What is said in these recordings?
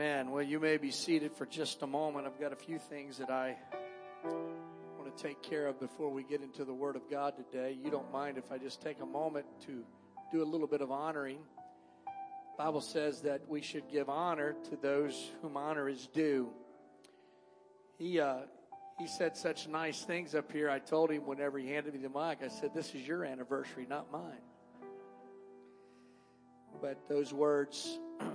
Amen. Well, you may be seated for just a moment. I've got a few things that I want to take care of before we get into the Word of God today. You don't mind if I just take a moment to do a little bit of honoring. The Bible says that we should give honor to those whom honor is due. He uh, he said such nice things up here. I told him whenever he handed me the mic, I said, "This is your anniversary, not mine." But those words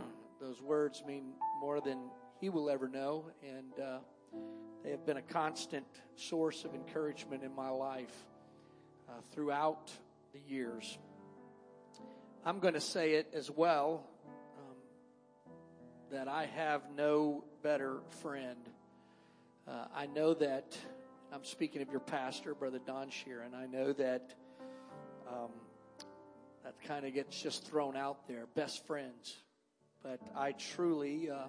those words mean more than he will ever know, and uh, they have been a constant source of encouragement in my life uh, throughout the years. I'm going to say it as well um, that I have no better friend. Uh, I know that I'm speaking of your pastor, Brother Don Sheeran. I know that um, that kind of gets just thrown out there. Best friends but I truly, uh,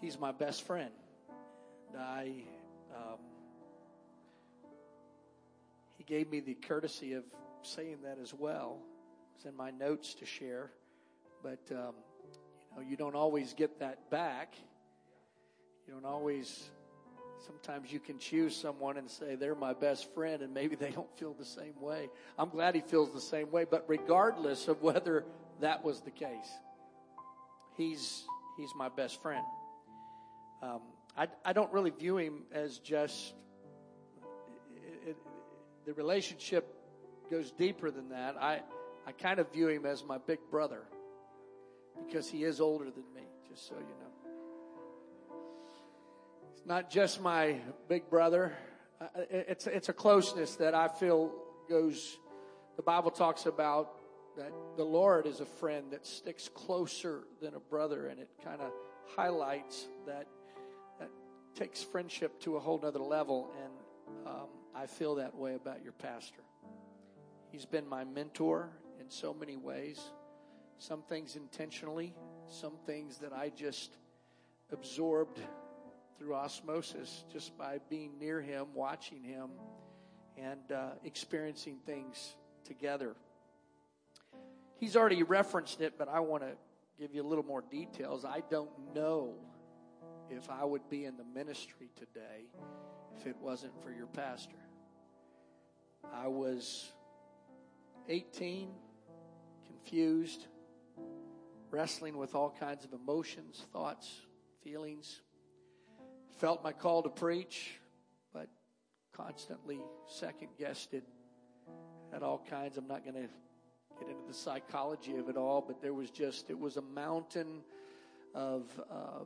he's my best friend. I, um, he gave me the courtesy of saying that as well. It's in my notes to share, but um, you know, you don't always get that back. You don't always. Sometimes you can choose someone and say they're my best friend, and maybe they don't feel the same way. I'm glad he feels the same way, but regardless of whether that was the case, he's he's my best friend. Um, I I don't really view him as just it, it, the relationship goes deeper than that. I I kind of view him as my big brother because he is older than me. Just so you know, it's not just my big brother. It's it's a closeness that I feel goes. The Bible talks about that the Lord is a friend that sticks closer than a brother, and it kind of highlights that that takes friendship to a whole nother level. And um, I feel that way about your pastor. He's been my mentor in so many ways. Some things intentionally, some things that I just absorbed through osmosis just by being near him, watching him, and uh, experiencing things together. He's already referenced it, but I want to give you a little more details. I don't know if I would be in the ministry today if it wasn't for your pastor. I was 18, confused, wrestling with all kinds of emotions, thoughts, feelings. Felt my call to preach, but constantly second guessed it. Had all kinds. I'm not going to get into the psychology of it all, but there was just, it was a mountain of uh,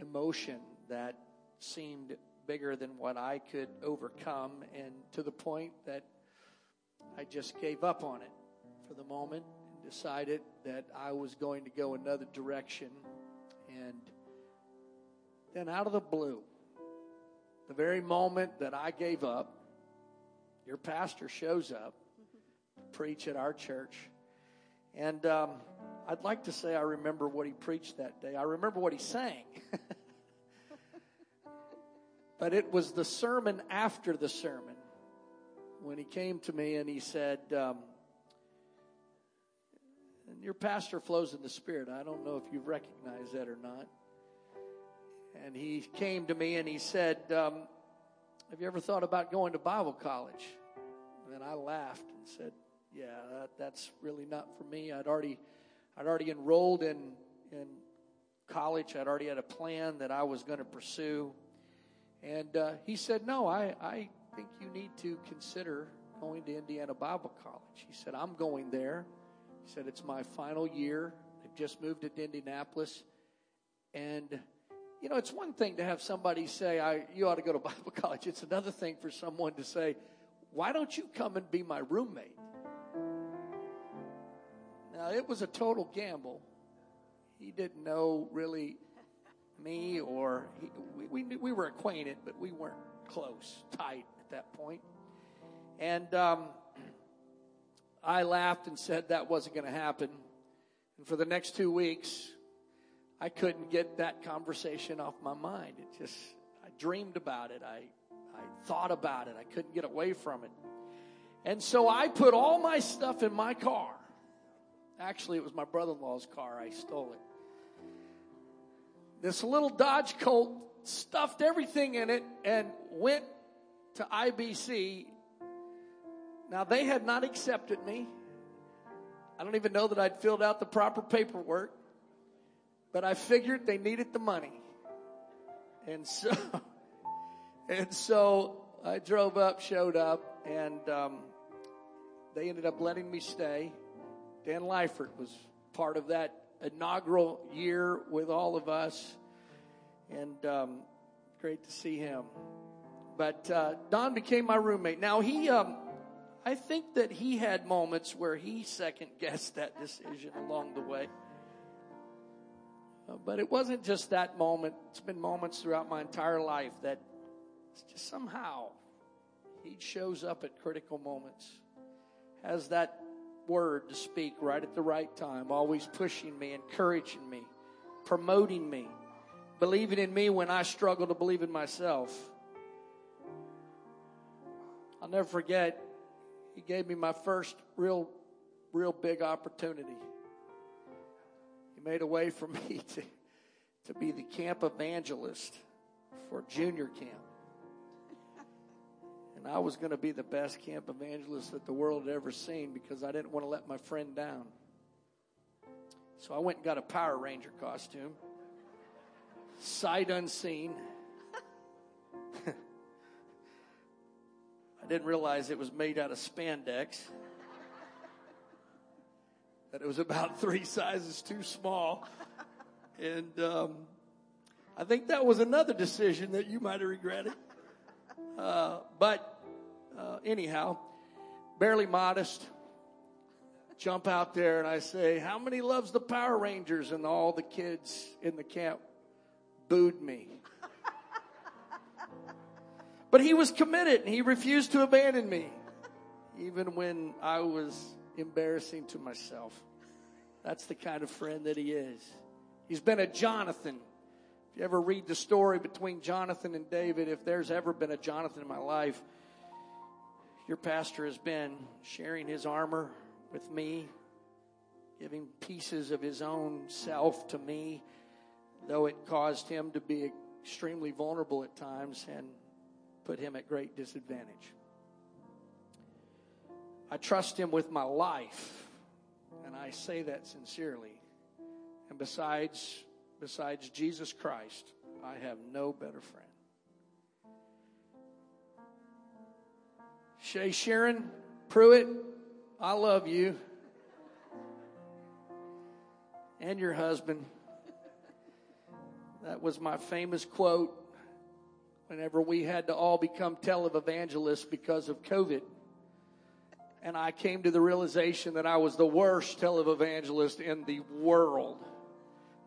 emotion that seemed bigger than what I could overcome, and to the point that I just gave up on it for the moment and decided that I was going to go another direction. And then, out of the blue, the very moment that I gave up, your pastor shows up to preach at our church. And um, I'd like to say I remember what he preached that day. I remember what he sang. but it was the sermon after the sermon when he came to me and he said, um, and your pastor flows in the spirit. I don't know if you recognize that or not. And he came to me and he said, um, Have you ever thought about going to Bible college? And I laughed and said, yeah, that, that's really not for me. I'd already, I'd already enrolled in in college. I'd already had a plan that I was going to pursue, and uh, he said, "No, I, I think you need to consider going to Indiana Bible College." He said, "I'm going there." He said, "It's my final year. They've just moved to Indianapolis, and." You know, it's one thing to have somebody say, I, you ought to go to Bible college. It's another thing for someone to say, why don't you come and be my roommate? Now, it was a total gamble. He didn't know really me or he, we, we, we, were acquainted, but we weren't close, tight at that point. And um, I laughed and said that wasn't going to happen. And for the next two weeks, I couldn't get that conversation off my mind. It just, I dreamed about it. I, I thought about it. I couldn't get away from it. And so I put all my stuff in my car Actually, it was my brother in law's car. I stole it. this little Dodge Colt stuffed everything in it and went to IBC. Now they had not accepted me. I don't even know that I'd filled out the proper paperwork, but I figured they needed the money. And so, and so I drove up, showed up, and um, they ended up letting me stay. Dan Leifert was part of that inaugural year with all of us, and um, great to see him. But uh, Don became my roommate. Now he, um, I think that he had moments where he second guessed that decision along the way. Uh, but it wasn't just that moment. It's been moments throughout my entire life that just somehow he shows up at critical moments, has that word to speak right at the right time, always pushing me, encouraging me, promoting me, believing in me when I struggle to believe in myself. I'll never forget, he gave me my first real, real big opportunity. He made a way for me to, to be the camp evangelist for junior camp. And I was going to be the best camp evangelist that the world had ever seen because I didn't want to let my friend down. So I went and got a Power Ranger costume, sight unseen. I didn't realize it was made out of spandex. That it was about three sizes too small. And um, I think that was another decision that you might have regretted. Uh, but uh, anyhow, barely modest. Jump out there and I say, How many loves the Power Rangers? And all the kids in the camp booed me. but he was committed and he refused to abandon me, even when I was embarrassing to myself. That's the kind of friend that he is. He's been a Jonathan. If you ever read the story between Jonathan and David, if there's ever been a Jonathan in my life, your pastor has been sharing his armor with me, giving pieces of his own self to me, though it caused him to be extremely vulnerable at times and put him at great disadvantage. I trust him with my life, and I say that sincerely. And besides, besides Jesus Christ, I have no better friend. Shay Sharon Pruitt, I love you. And your husband. That was my famous quote whenever we had to all become televangelists because of COVID. And I came to the realization that I was the worst televangelist in the world.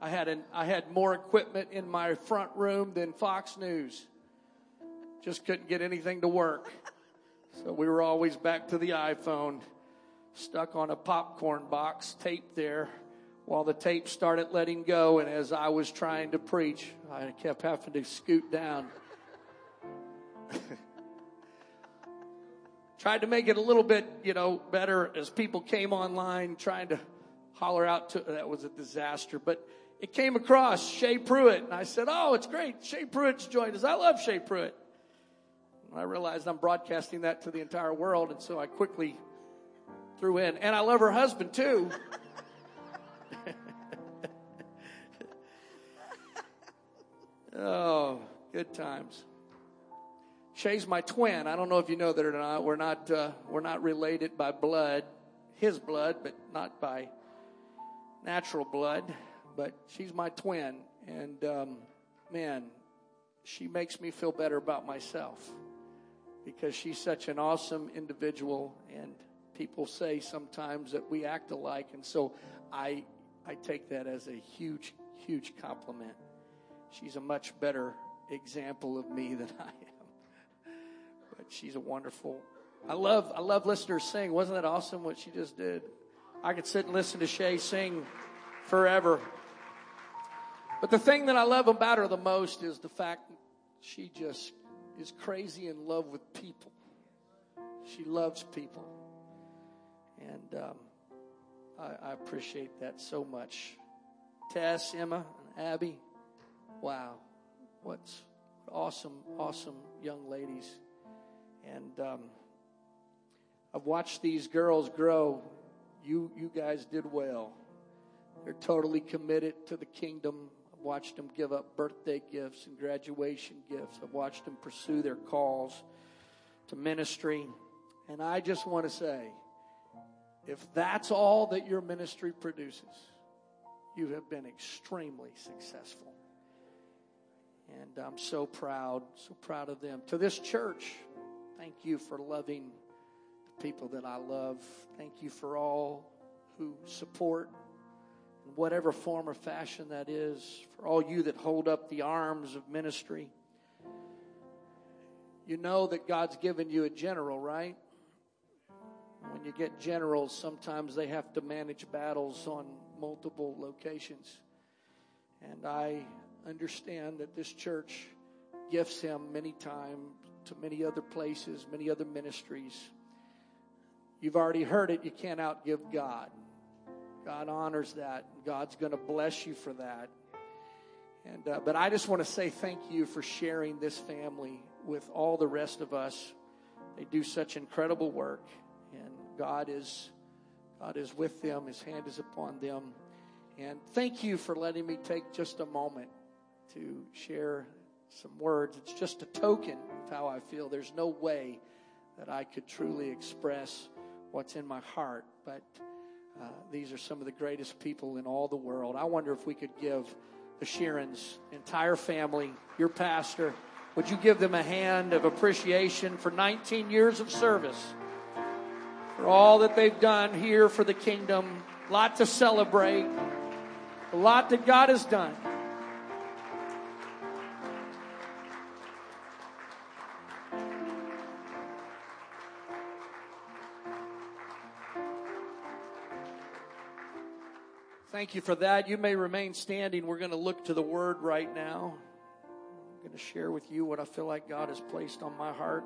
I had, an, I had more equipment in my front room than Fox News. Just couldn't get anything to work. So we were always back to the iPhone, stuck on a popcorn box, tape there, while the tape started letting go. And as I was trying to preach, I kept having to scoot down. Tried to make it a little bit, you know, better as people came online trying to holler out to, that was a disaster. But it came across Shay Pruitt, and I said, Oh, it's great. Shay Pruitt's joined us. I love Shay Pruitt. I realized I'm broadcasting that to the entire world, and so I quickly threw in, and I love her husband too. oh, good times. Shay's my twin. I don't know if you know that or not. We're not uh, we're not related by blood, his blood, but not by natural blood. But she's my twin, and um, man, she makes me feel better about myself because she's such an awesome individual and people say sometimes that we act alike and so I I take that as a huge huge compliment. She's a much better example of me than I am. But she's a wonderful I love I love her sing. Wasn't that awesome what she just did? I could sit and listen to Shay sing forever. But the thing that I love about her the most is the fact she just is crazy in love with people. She loves people. And um, I, I appreciate that so much. Tess, Emma, and Abby, Wow. What's awesome, awesome young ladies. And um, I've watched these girls grow. You, you guys did well. They're totally committed to the kingdom. Watched them give up birthday gifts and graduation gifts. I've watched them pursue their calls to ministry. And I just want to say, if that's all that your ministry produces, you have been extremely successful. And I'm so proud, so proud of them. To this church, thank you for loving the people that I love. Thank you for all who support whatever form or fashion that is. For all you that hold up the arms of ministry. You know that God's given you a general, right? When you get generals, sometimes they have to manage battles on multiple locations. And I understand that this church gifts him many times to many other places, many other ministries. You've already heard it. You can't outgive God. God honors that. God's going to bless you for that. And, uh, but I just want to say thank you for sharing this family with all the rest of us. They do such incredible work, and God is God is with them. His hand is upon them. And thank you for letting me take just a moment to share some words. It's just a token of how I feel. There's no way that I could truly express what's in my heart, but uh, these are some of the greatest people in all the world. I wonder if we could give the Sheerans entire family, your pastor, would you give them a hand of appreciation for 19 years of service? For all that they've done here for the kingdom, a lot to celebrate, a lot that God has done. Thank you for that. You may remain standing. We're going to look to the word right now. I'm going to share with you what I feel like God has placed on my heart.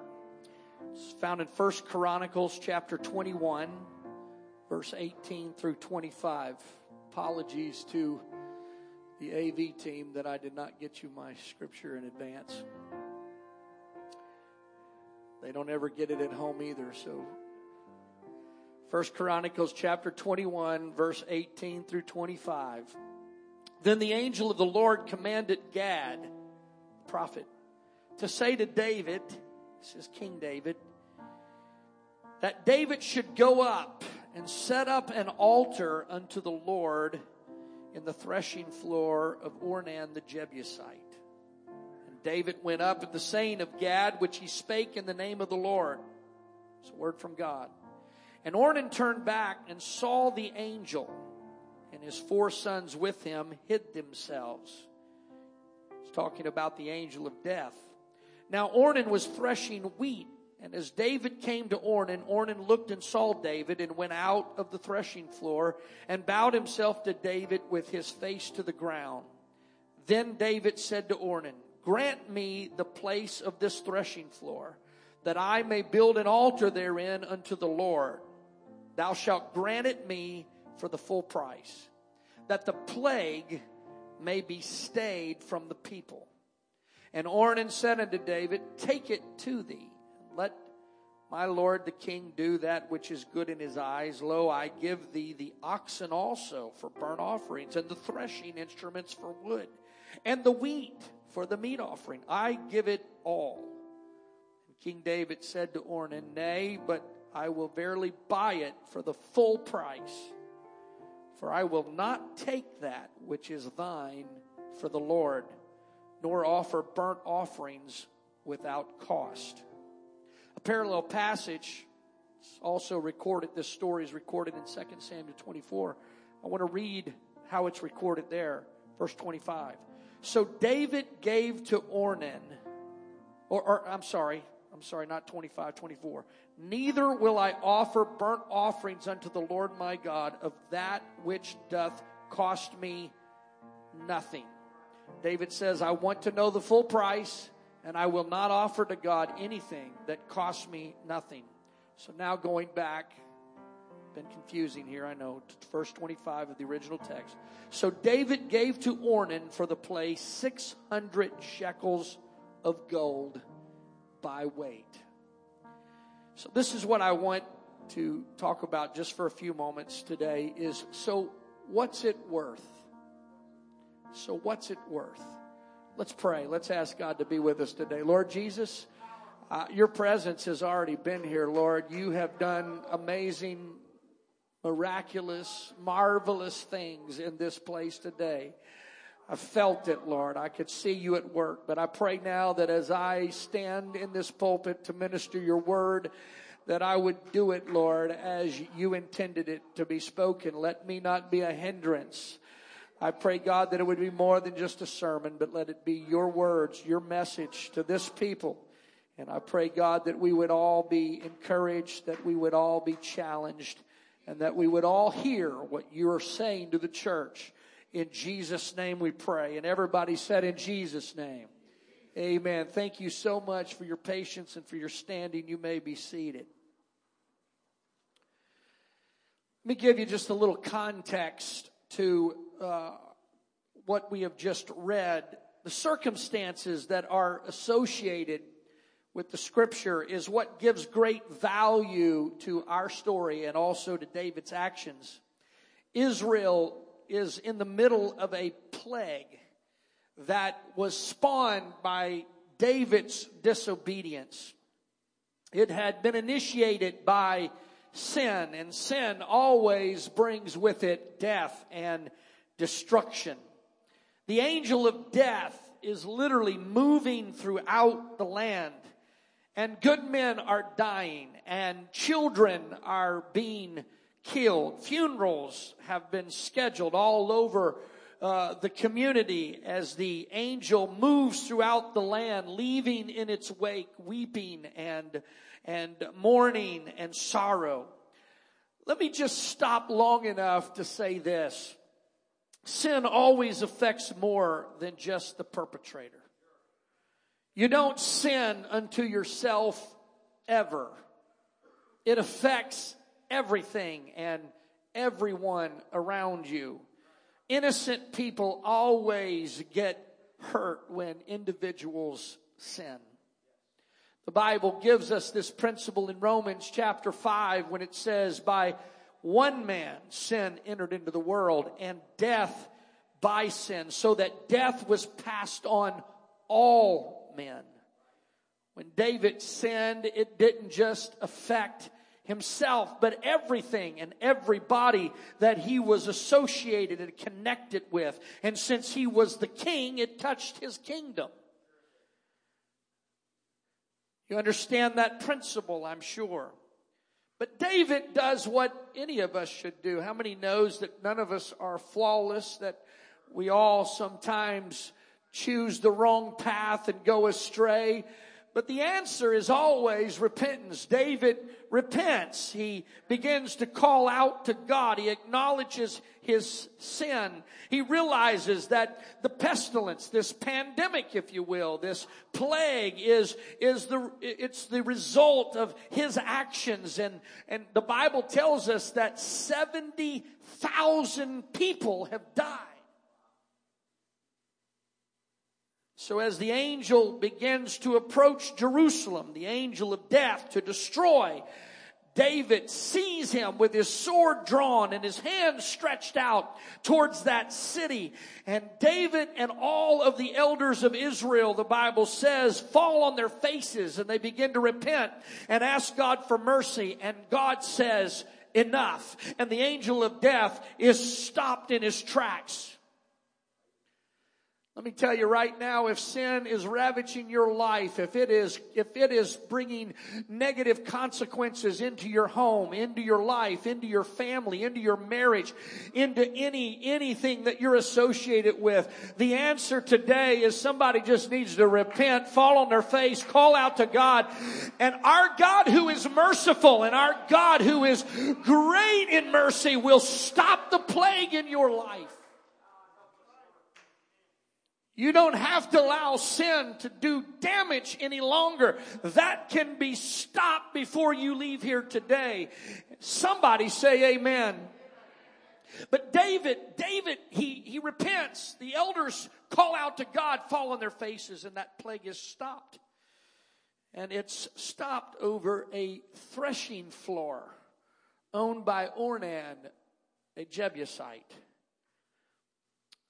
It's found in First Chronicles chapter 21, verse 18 through 25. Apologies to the AV team that I did not get you my scripture in advance. They don't ever get it at home either, so First Chronicles chapter 21 verse 18 through 25. Then the angel of the Lord commanded Gad, prophet, to say to David, this is King David, that David should go up and set up an altar unto the Lord in the threshing floor of Ornan the Jebusite. And David went up at the saying of Gad, which he spake in the name of the Lord. It's a word from God. And Ornan turned back and saw the angel, and his four sons with him hid themselves. He's talking about the angel of death. Now Ornan was threshing wheat, and as David came to Ornan, Ornan looked and saw David and went out of the threshing floor and bowed himself to David with his face to the ground. Then David said to Ornan, Grant me the place of this threshing floor, that I may build an altar therein unto the Lord. Thou shalt grant it me for the full price, that the plague may be stayed from the people. And Ornan said unto David, Take it to thee, let my lord the king do that which is good in his eyes. Lo, I give thee the oxen also for burnt offerings, and the threshing instruments for wood, and the wheat for the meat offering. I give it all. And King David said to Ornan, Nay, but I will verily buy it for the full price. For I will not take that which is thine for the Lord, nor offer burnt offerings without cost. A parallel passage also recorded, this story is recorded in 2 Samuel 24. I want to read how it's recorded there. Verse 25. So David gave to Ornan, or, or I'm sorry, I'm sorry, not 25, 24. Neither will I offer burnt offerings unto the Lord my God of that which doth cost me nothing. David says, I want to know the full price, and I will not offer to God anything that costs me nothing. So now going back Been confusing here, I know. Verse 25 of the original text. So David gave to Ornan for the place 600 shekels of gold by weight. So this is what I want to talk about just for a few moments today is so what's it worth? So what's it worth? Let's pray. Let's ask God to be with us today. Lord Jesus, uh, your presence has already been here, Lord. You have done amazing, miraculous, marvelous things in this place today. I felt it, Lord. I could see you at work. But I pray now that as I stand in this pulpit to minister your word, that I would do it, Lord, as you intended it to be spoken. Let me not be a hindrance. I pray, God, that it would be more than just a sermon, but let it be your words, your message to this people. And I pray, God, that we would all be encouraged, that we would all be challenged, and that we would all hear what you are saying to the church. In Jesus' name we pray. And everybody said, In Jesus' name. Amen. Thank you so much for your patience and for your standing. You may be seated. Let me give you just a little context to uh, what we have just read. The circumstances that are associated with the scripture is what gives great value to our story and also to David's actions. Israel is in the middle of a plague that was spawned by David's disobedience. It had been initiated by sin, and sin always brings with it death and destruction. The angel of death is literally moving throughout the land, and good men are dying, and children are being killed. Funerals have been scheduled all over uh, the community as the angel moves throughout the land, leaving in its wake weeping and, and mourning and sorrow. Let me just stop long enough to say this. Sin always affects more than just the perpetrator. You don't sin unto yourself ever. It affects everything and everyone around you. Innocent people always get hurt when individuals sin. The Bible gives us this principle in Romans chapter 5 when it says, by one man sin entered into the world and death by sin, so that death was passed on all men. When David sinned, it didn't just affect himself, but everything and everybody that he was associated and connected with. And since he was the king, it touched his kingdom. You understand that principle, I'm sure. But David does what any of us should do. How many knows that none of us are flawless, that we all sometimes choose the wrong path and go astray? But the answer is always repentance. David repents. He begins to call out to God. He acknowledges his sin. He realizes that the pestilence, this pandemic, if you will, this plague is, is the, it's the result of his actions. And, and the Bible tells us that 70,000 people have died. So as the angel begins to approach Jerusalem, the angel of death to destroy, David sees him with his sword drawn and his hand stretched out towards that city. And David and all of the elders of Israel, the Bible says, fall on their faces and they begin to repent and ask God for mercy. And God says, enough. And the angel of death is stopped in his tracks. Let me tell you right now, if sin is ravaging your life, if it is, if it is bringing negative consequences into your home, into your life, into your family, into your marriage, into any, anything that you're associated with, the answer today is somebody just needs to repent, fall on their face, call out to God. And our God who is merciful and our God who is great in mercy will stop the plague in your life. You don't have to allow sin to do damage any longer. That can be stopped before you leave here today. Somebody say amen. But David, David, he, he repents. The elders call out to God, fall on their faces, and that plague is stopped. And it's stopped over a threshing floor owned by Ornan, a Jebusite.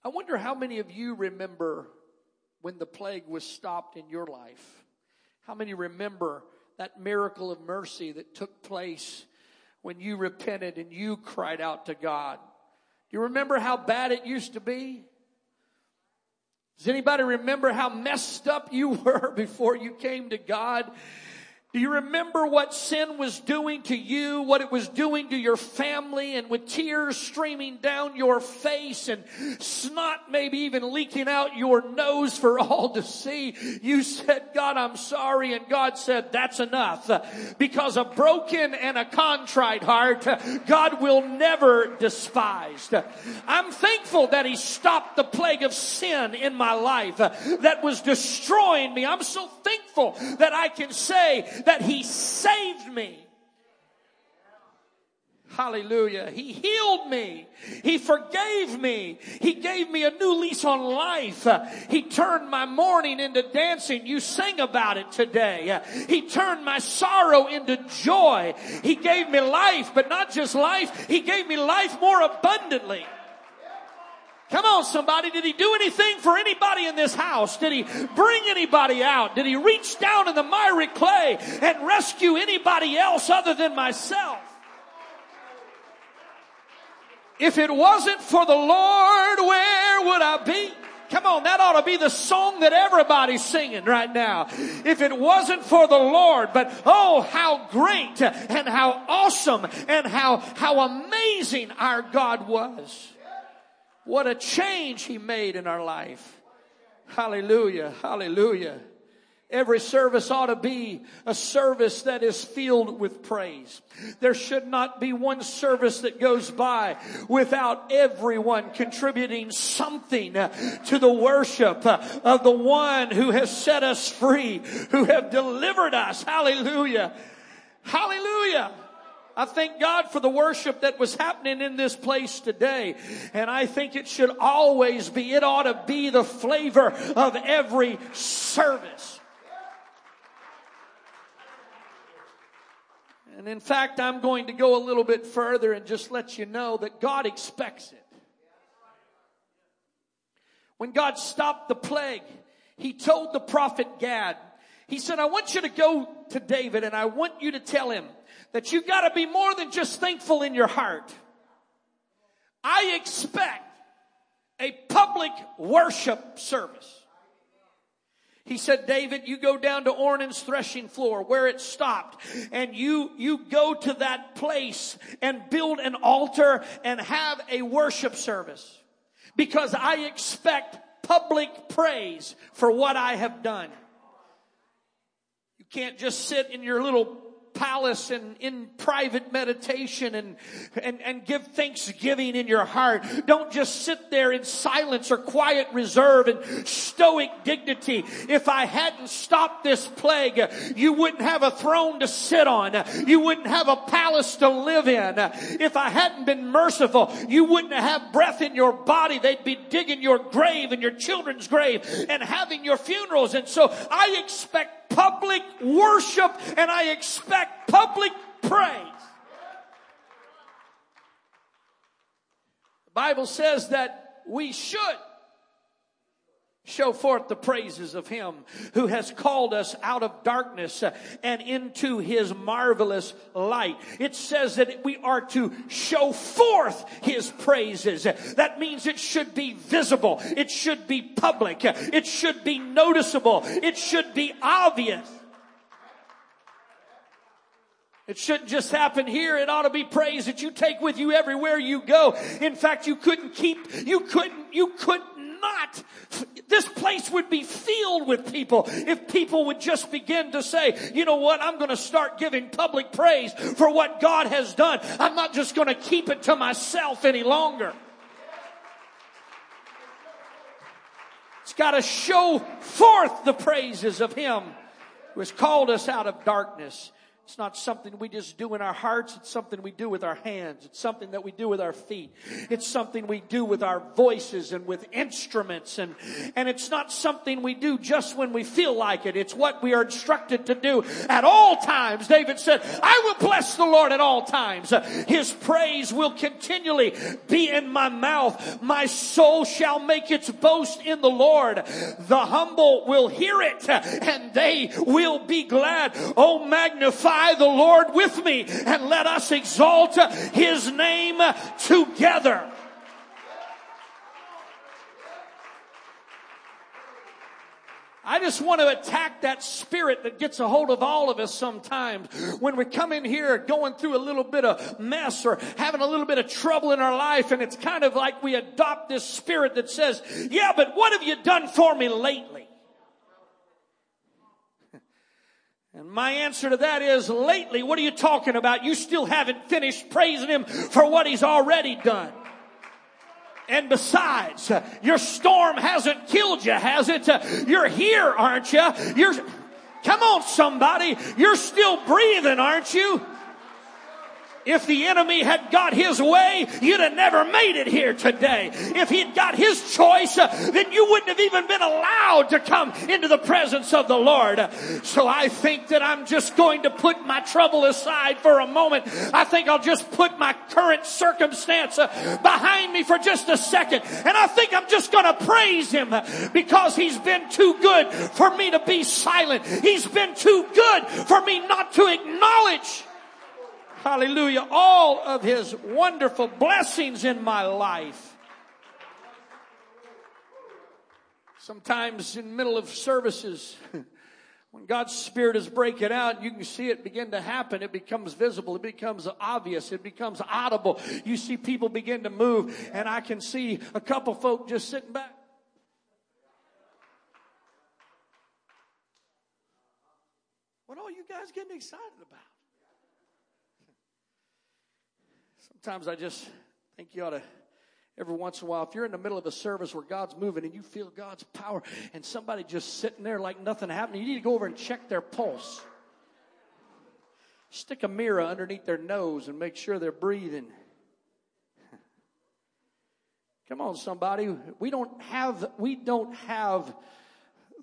I wonder how many of you remember when the plague was stopped in your life? How many remember that miracle of mercy that took place when you repented and you cried out to God? Do you remember how bad it used to be? Does anybody remember how messed up you were before you came to God? Do you remember what sin was doing to you, what it was doing to your family, and with tears streaming down your face and snot maybe even leaking out your nose for all to see? You said, God, I'm sorry, and God said, that's enough. Because a broken and a contrite heart, God will never despise. I'm thankful that He stopped the plague of sin in my life that was destroying me. I'm so thankful that I can say that He saved me. Hallelujah. He healed me. He forgave me. He gave me a new lease on life. He turned my mourning into dancing. You sang about it today. He turned my sorrow into joy. He gave me life, but not just life. He gave me life more abundantly. Come on, somebody. Did he do anything for anybody in this house? Did he bring anybody out? Did he reach down in the miry clay and rescue anybody else other than myself? If it wasn't for the Lord, where would I be? Come on, that ought to be the song that everybody's singing right now. If it wasn't for the Lord, but oh, how great and how awesome and how, how amazing our God was. What a change He made in our life. Hallelujah. Hallelujah. Every service ought to be a service that is filled with praise. There should not be one service that goes by without everyone contributing something to the worship of the one who has set us free, who have delivered us. Hallelujah. Hallelujah. I thank God for the worship that was happening in this place today. And I think it should always be, it ought to be the flavor of every service. And in fact, I'm going to go a little bit further and just let you know that God expects it. When God stopped the plague, He told the prophet Gad, He said, I want you to go to David and I want you to tell him, that you've gotta be more than just thankful in your heart. I expect a public worship service. He said, David, you go down to Ornan's threshing floor where it stopped and you, you go to that place and build an altar and have a worship service because I expect public praise for what I have done. You can't just sit in your little palace and in private meditation and, and, and give thanksgiving in your heart. Don't just sit there in silence or quiet reserve and stoic dignity. If I hadn't stopped this plague, you wouldn't have a throne to sit on. You wouldn't have a palace to live in. If I hadn't been merciful, you wouldn't have breath in your body. They'd be digging your grave and your children's grave and having your funerals. And so I expect public worship and I expect public praise. The Bible says that we should show forth the praises of him who has called us out of darkness and into his marvelous light. It says that we are to show forth his praises. That means it should be visible. It should be public. It should be noticeable. It should be obvious. It shouldn't just happen here. It ought to be praise that you take with you everywhere you go. In fact, you couldn't keep, you couldn't, you could not. This place would be filled with people if people would just begin to say, you know what, I'm going to start giving public praise for what God has done. I'm not just going to keep it to myself any longer. It's got to show forth the praises of Him who has called us out of darkness it's not something we just do in our hearts. It's something we do with our hands. It's something that we do with our feet. It's something we do with our voices and with instruments. And, and it's not something we do just when we feel like it. It's what we are instructed to do at all times. David said, I will bless the Lord at all times. His praise will continually be in my mouth. My soul shall make its boast in the Lord. The humble will hear it and they will be glad. Oh, magnify the Lord with me and let us exalt his name together. I just want to attack that spirit that gets a hold of all of us sometimes when we come in here going through a little bit of mess or having a little bit of trouble in our life and it's kind of like we adopt this spirit that says, yeah, but what have you done for me lately? And my answer to that is lately, what are you talking about? You still haven't finished praising him for what he's already done. And besides, your storm hasn't killed you, has it? You're here, aren't you? You're, come on somebody. You're still breathing, aren't you? If the enemy had got his way, you'd have never made it here today. If he'd got his choice, uh, then you wouldn't have even been allowed to come into the presence of the Lord. So I think that I'm just going to put my trouble aside for a moment. I think I'll just put my current circumstance uh, behind me for just a second. And I think I'm just going to praise him because he's been too good for me to be silent. He's been too good for me not to acknowledge Hallelujah. All of his wonderful blessings in my life. Sometimes in middle of services, when God's Spirit is breaking out, you can see it begin to happen. It becomes visible. It becomes obvious. It becomes audible. You see people begin to move and I can see a couple folk just sitting back. What are you guys getting excited about? Sometimes I just think you ought to, every once in a while, if you're in the middle of a service where God's moving and you feel God's power and somebody just sitting there like nothing happened, you need to go over and check their pulse. Stick a mirror underneath their nose and make sure they're breathing. Come on, somebody. We don't have, we don't have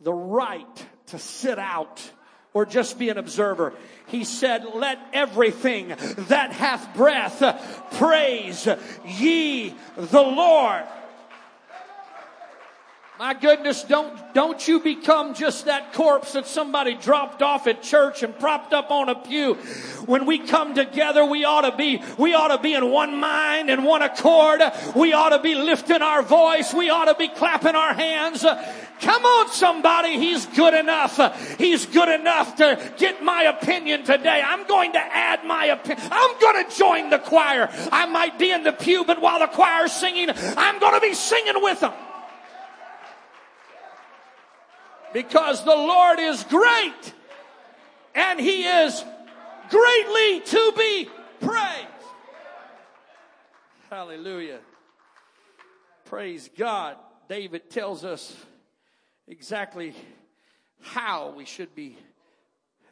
the right to sit out or just be an observer. He said, let everything that hath breath praise ye the Lord. My goodness, don't, don't you become just that corpse that somebody dropped off at church and propped up on a pew. When we come together, we ought to be, we ought to be in one mind and one accord. We ought to be lifting our voice. We ought to be clapping our hands. Come on, somebody. He's good enough. He's good enough to get my opinion today. I'm going to add my opinion. I'm going to join the choir. I might be in the pew, but while the choir's singing, I'm going to be singing with them. Because the Lord is great and he is greatly to be praised. Hallelujah. Praise God. David tells us exactly how we should be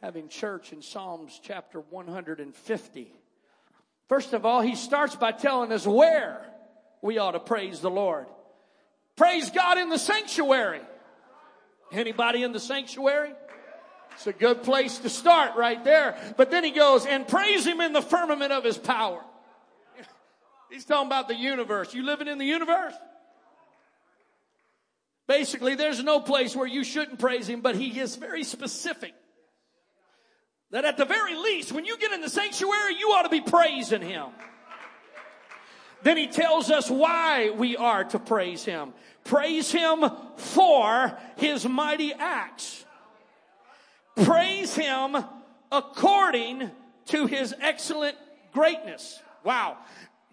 having church in Psalms chapter 150. First of all, he starts by telling us where we ought to praise the Lord. Praise God in the sanctuary. Anybody in the sanctuary? It's a good place to start right there. But then he goes, and praise him in the firmament of his power. He's talking about the universe. You living in the universe? Basically, there's no place where you shouldn't praise him, but he is very specific. That at the very least, when you get in the sanctuary, you ought to be praising him. Then he tells us why we are to praise him. Praise him for his mighty acts. Praise him according to his excellent greatness. Wow.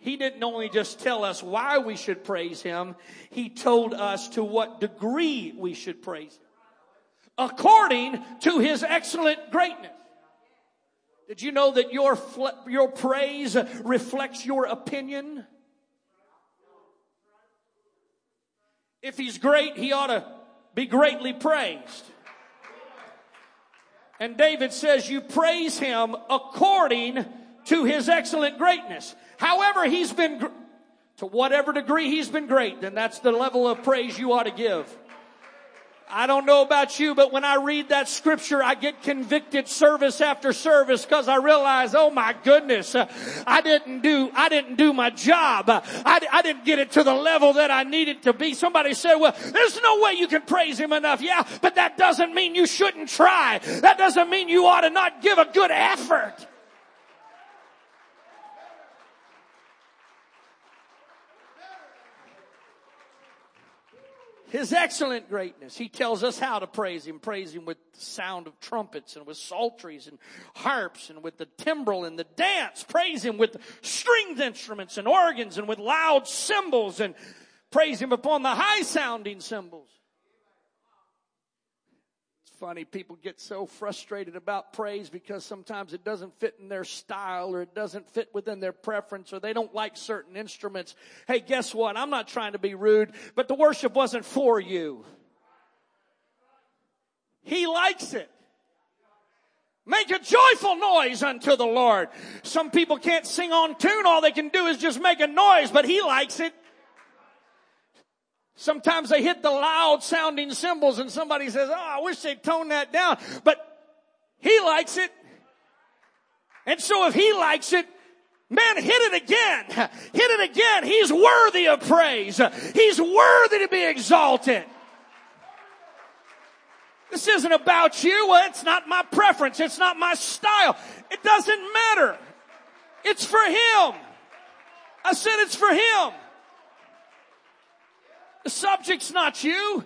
He didn't only just tell us why we should praise him, he told us to what degree we should praise him. According to his excellent greatness. Did you know that your, your praise reflects your opinion? If he's great, he ought to be greatly praised. And David says, You praise him according to his excellent greatness. However, he's been, to whatever degree he's been great, then that's the level of praise you ought to give. I don't know about you, but when I read that scripture, I get convicted service after service because I realize, oh my goodness, uh, I didn't do, I didn't do my job. Uh, I, I didn't get it to the level that I needed to be. Somebody said, well, there's no way you can praise him enough. Yeah, but that doesn't mean you shouldn't try. That doesn't mean you ought to not give a good effort. His excellent greatness. He tells us how to praise Him. Praise Him with the sound of trumpets and with psalteries and harps and with the timbrel and the dance. Praise Him with stringed instruments and organs and with loud cymbals and praise Him upon the high sounding cymbals funny. People get so frustrated about praise because sometimes it doesn't fit in their style or it doesn't fit within their preference or they don't like certain instruments. Hey, guess what? I'm not trying to be rude, but the worship wasn't for you. He likes it. Make a joyful noise unto the Lord. Some people can't sing on tune. All they can do is just make a noise, but he likes it. Sometimes they hit the loud sounding cymbals and somebody says, oh, I wish they'd tone that down. But he likes it. And so if he likes it, man, hit it again. Hit it again. He's worthy of praise. He's worthy to be exalted. This isn't about you. Well, it's not my preference. It's not my style. It doesn't matter. It's for him. I said it's for him. The subject's not you.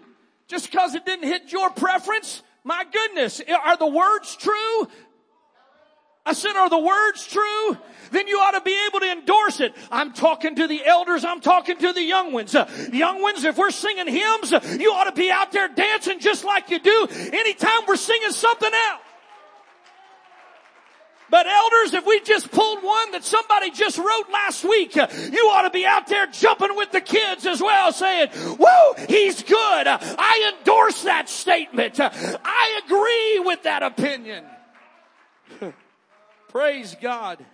Just because it didn't hit your preference. My goodness. Are the words true? I said, are the words true? Then you ought to be able to endorse it. I'm talking to the elders. I'm talking to the young ones. Uh, young ones, if we're singing hymns, uh, you ought to be out there dancing just like you do anytime we're singing something else. But elders, if we just pulled one that somebody just wrote last week, uh, you ought to be out there jumping with the kids as well saying, whoa, he's good. I endorse that statement. I agree with that opinion. praise God.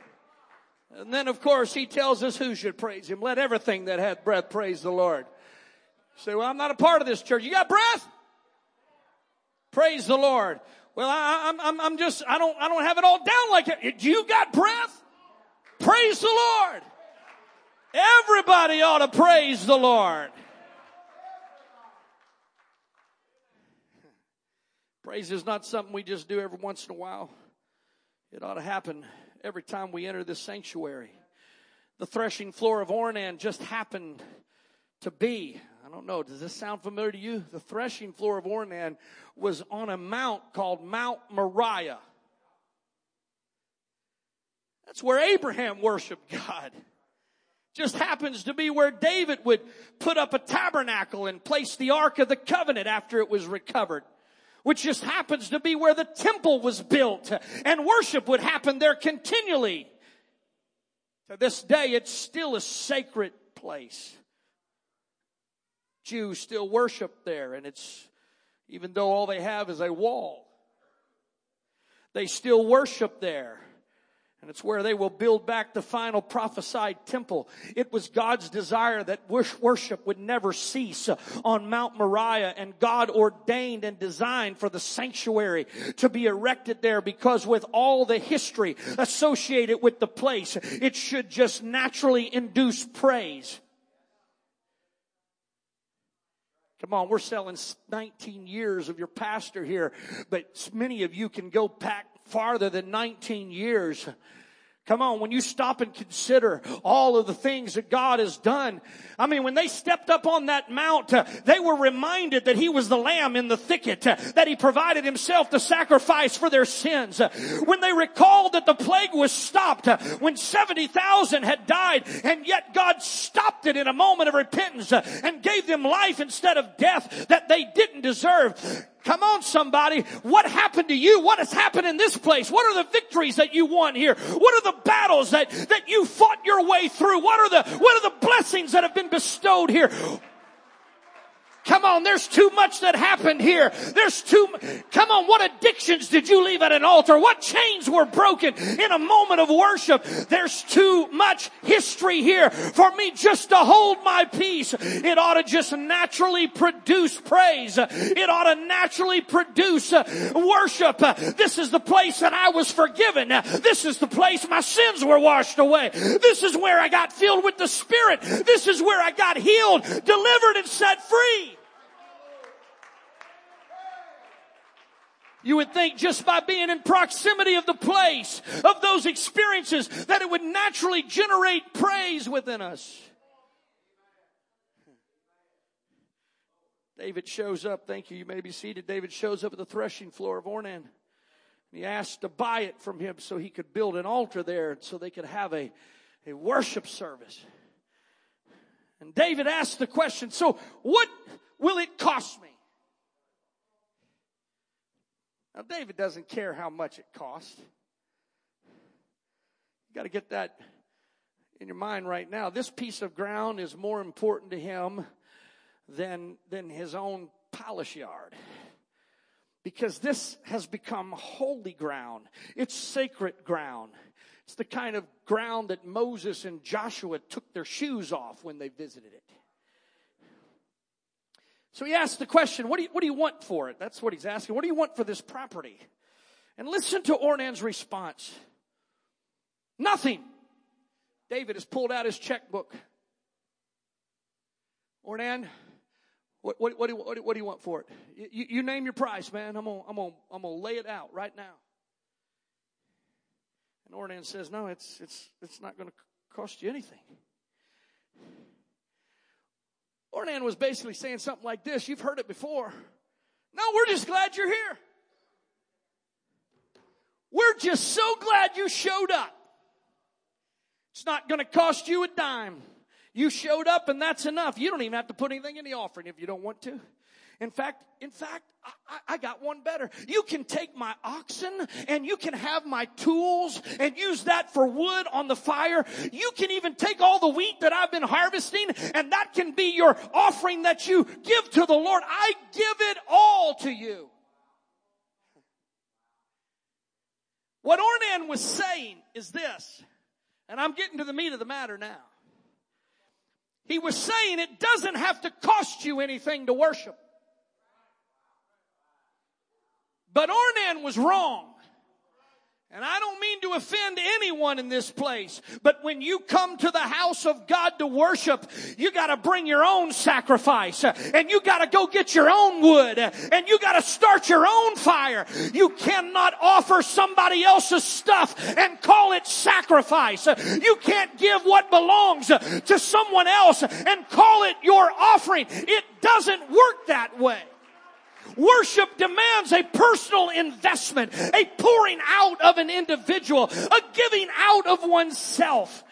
And then of course he tells us who should praise him. Let everything that hath breath praise the Lord. Say, well, I'm not a part of this church. You got breath? Praise the Lord. Well, I, am I'm, I'm just, I don't, I don't have it all down like it. You got breath? Praise the Lord. Everybody ought to praise the Lord. Praise is not something we just do every once in a while. It ought to happen every time we enter this sanctuary. The threshing floor of Ornan just happened to be don't know. Does this sound familiar to you? The threshing floor of Ornan was on a mount called Mount Moriah. That's where Abraham worshiped God. Just happens to be where David would put up a tabernacle and place the Ark of the Covenant after it was recovered. Which just happens to be where the temple was built and worship would happen there continually. To this day, it's still a sacred place. Jews still worship there, and it's even though all they have is a wall, they still worship there. And it's where they will build back the final prophesied temple. It was God's desire that worship would never cease on Mount Moriah and God ordained and designed for the sanctuary to be erected there because with all the history associated with the place, it should just naturally induce praise. Come on, we're selling 19 years of your pastor here, but many of you can go back farther than 19 years. Come on, when you stop and consider all of the things that God has done. I mean, when they stepped up on that mount, uh, they were reminded that He was the lamb in the thicket, uh, that He provided Himself the sacrifice for their sins. Uh, when they recalled that the plague was stopped, uh, when 70,000 had died, and yet God stopped it in a moment of repentance uh, and gave them life instead of death that they didn't deserve. Come on, somebody. What happened to you? What has happened in this place? What are the victories that you won here? What are the battles that, that you fought your way through? What are the, what are the blessings that have been bestowed here? Come on, there's too much that happened here. There's too, come on, what addictions did you leave at an altar? What chains were broken in a moment of worship? There's too much history here for me just to hold my peace. It ought to just naturally produce praise. It ought to naturally produce uh, worship. This is the place that I was forgiven. This is the place my sins were washed away. This is where I got filled with the Spirit. This is where I got healed, delivered, and set free. You would think just by being in proximity of the place, of those experiences, that it would naturally generate praise within us. David shows up. Thank you. You may be seated. David shows up at the threshing floor of Ornan. And He asked to buy it from him so he could build an altar there so they could have a, a worship service. And David asked the question, so what will it cost me? Now, David doesn't care how much it costs. You got to get that in your mind right now. This piece of ground is more important to him than, than his own palace yard. Because this has become holy ground. It's sacred ground. It's the kind of ground that Moses and Joshua took their shoes off when they visited it. So he asked the question, what do, you, what do you want for it? That's what he's asking. What do you want for this property? And listen to Ornan's response. Nothing. David has pulled out his checkbook. Ornan, what, what, what, do, what, what do you want for it? You, you name your price, man. I'm gonna, I'm gonna, I'm gonna lay it out right now. And Ornan says, no, it's, it's, it's not gonna cost you anything. Ornan was basically saying something like this. You've heard it before. No, we're just glad you're here. We're just so glad you showed up. It's not going to cost you a dime. You showed up and that's enough. You don't even have to put anything in the offering if you don't want to. In fact, in fact, I, I, got one better. You can take my oxen and you can have my tools and use that for wood on the fire. You can even take all the wheat that I've been harvesting and that can be your offering that you give to the Lord. I give it all to you. What Ornan was saying is this, and I'm getting to the meat of the matter now. He was saying it doesn't have to cost you anything to worship. But Ornan was wrong. And I don't mean to offend anyone in this place, but when you come to the house of God to worship, you gotta bring your own sacrifice, and you gotta go get your own wood, and you gotta start your own fire. You cannot offer somebody else's stuff and call it sacrifice. You can't give what belongs to someone else and call it your offering. It doesn't work that way. Worship demands a personal investment, a pouring out of an individual, a giving out of oneself.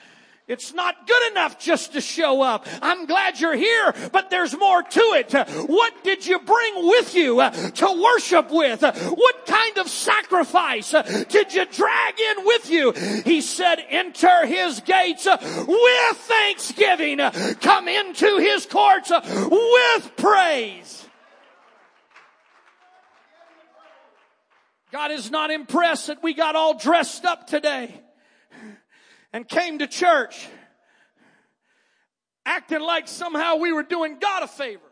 It's not good enough just to show up. I'm glad you're here, but there's more to it. What did you bring with you uh, to worship with? What kind of sacrifice uh, did you drag in with you? He said, enter his gates uh, with thanksgiving. Come into his courts with praise. God is not impressed that we got all dressed up today and came to church acting like somehow we were doing God a favor.